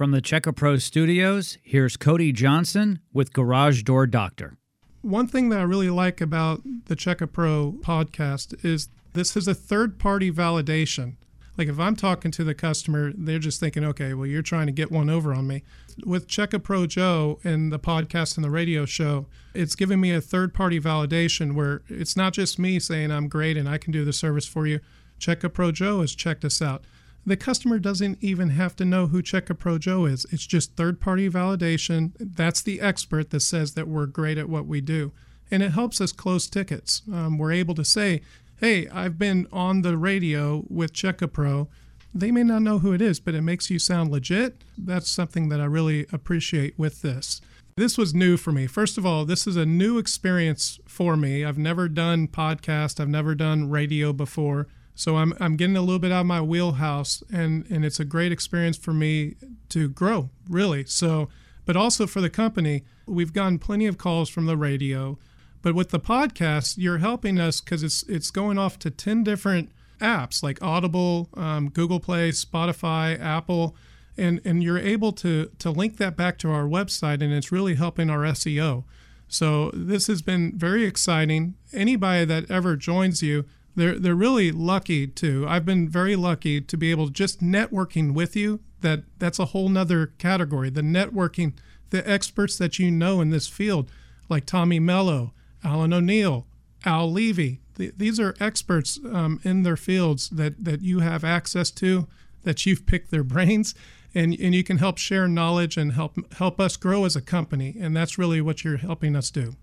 From the Check A Pro studios, here's Cody Johnson with Garage Door Doctor. One thing that I really like about the Check A Pro podcast is this is a third party validation. Like if I'm talking to the customer, they're just thinking, okay, well, you're trying to get one over on me. With Check A Pro Joe and the podcast and the radio show, it's giving me a third party validation where it's not just me saying I'm great and I can do the service for you. Check A Pro Joe has checked us out. The customer doesn't even have to know who Check A Pro Joe is. It's just third party validation. That's the expert that says that we're great at what we do. And it helps us close tickets. Um, we're able to say, hey, I've been on the radio with Check A Pro. They may not know who it is, but it makes you sound legit. That's something that I really appreciate with this. This was new for me. First of all, this is a new experience for me. I've never done podcast, I've never done radio before. So I'm I'm getting a little bit out of my wheelhouse and and it's a great experience for me to grow, really. So but also for the company, we've gotten plenty of calls from the radio. But with the podcast, you're helping us because it's it's going off to 10 different apps like Audible, um, Google Play, Spotify, Apple, and and you're able to to link that back to our website, and it's really helping our SEO. So this has been very exciting. Anybody that ever joins you, they're they're really lucky too. I've been very lucky to be able to just networking with you. That that's a whole nother category. The networking, the experts that you know in this field, like Tommy Mello, Alan O'Neill, Al Levy. The, these are experts um, in their fields that that you have access to, that you've picked their brains, and and you can help share knowledge and help help us grow as a company. And that's really what you're helping us do.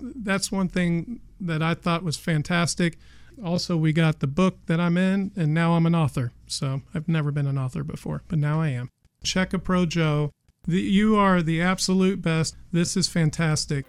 That's one thing that I thought was fantastic also, we got the book that I'm in, and now I'm an author. So I've never been an author before, but now I am. Check a Pro Joe, the, you are the absolute best. This is fantastic.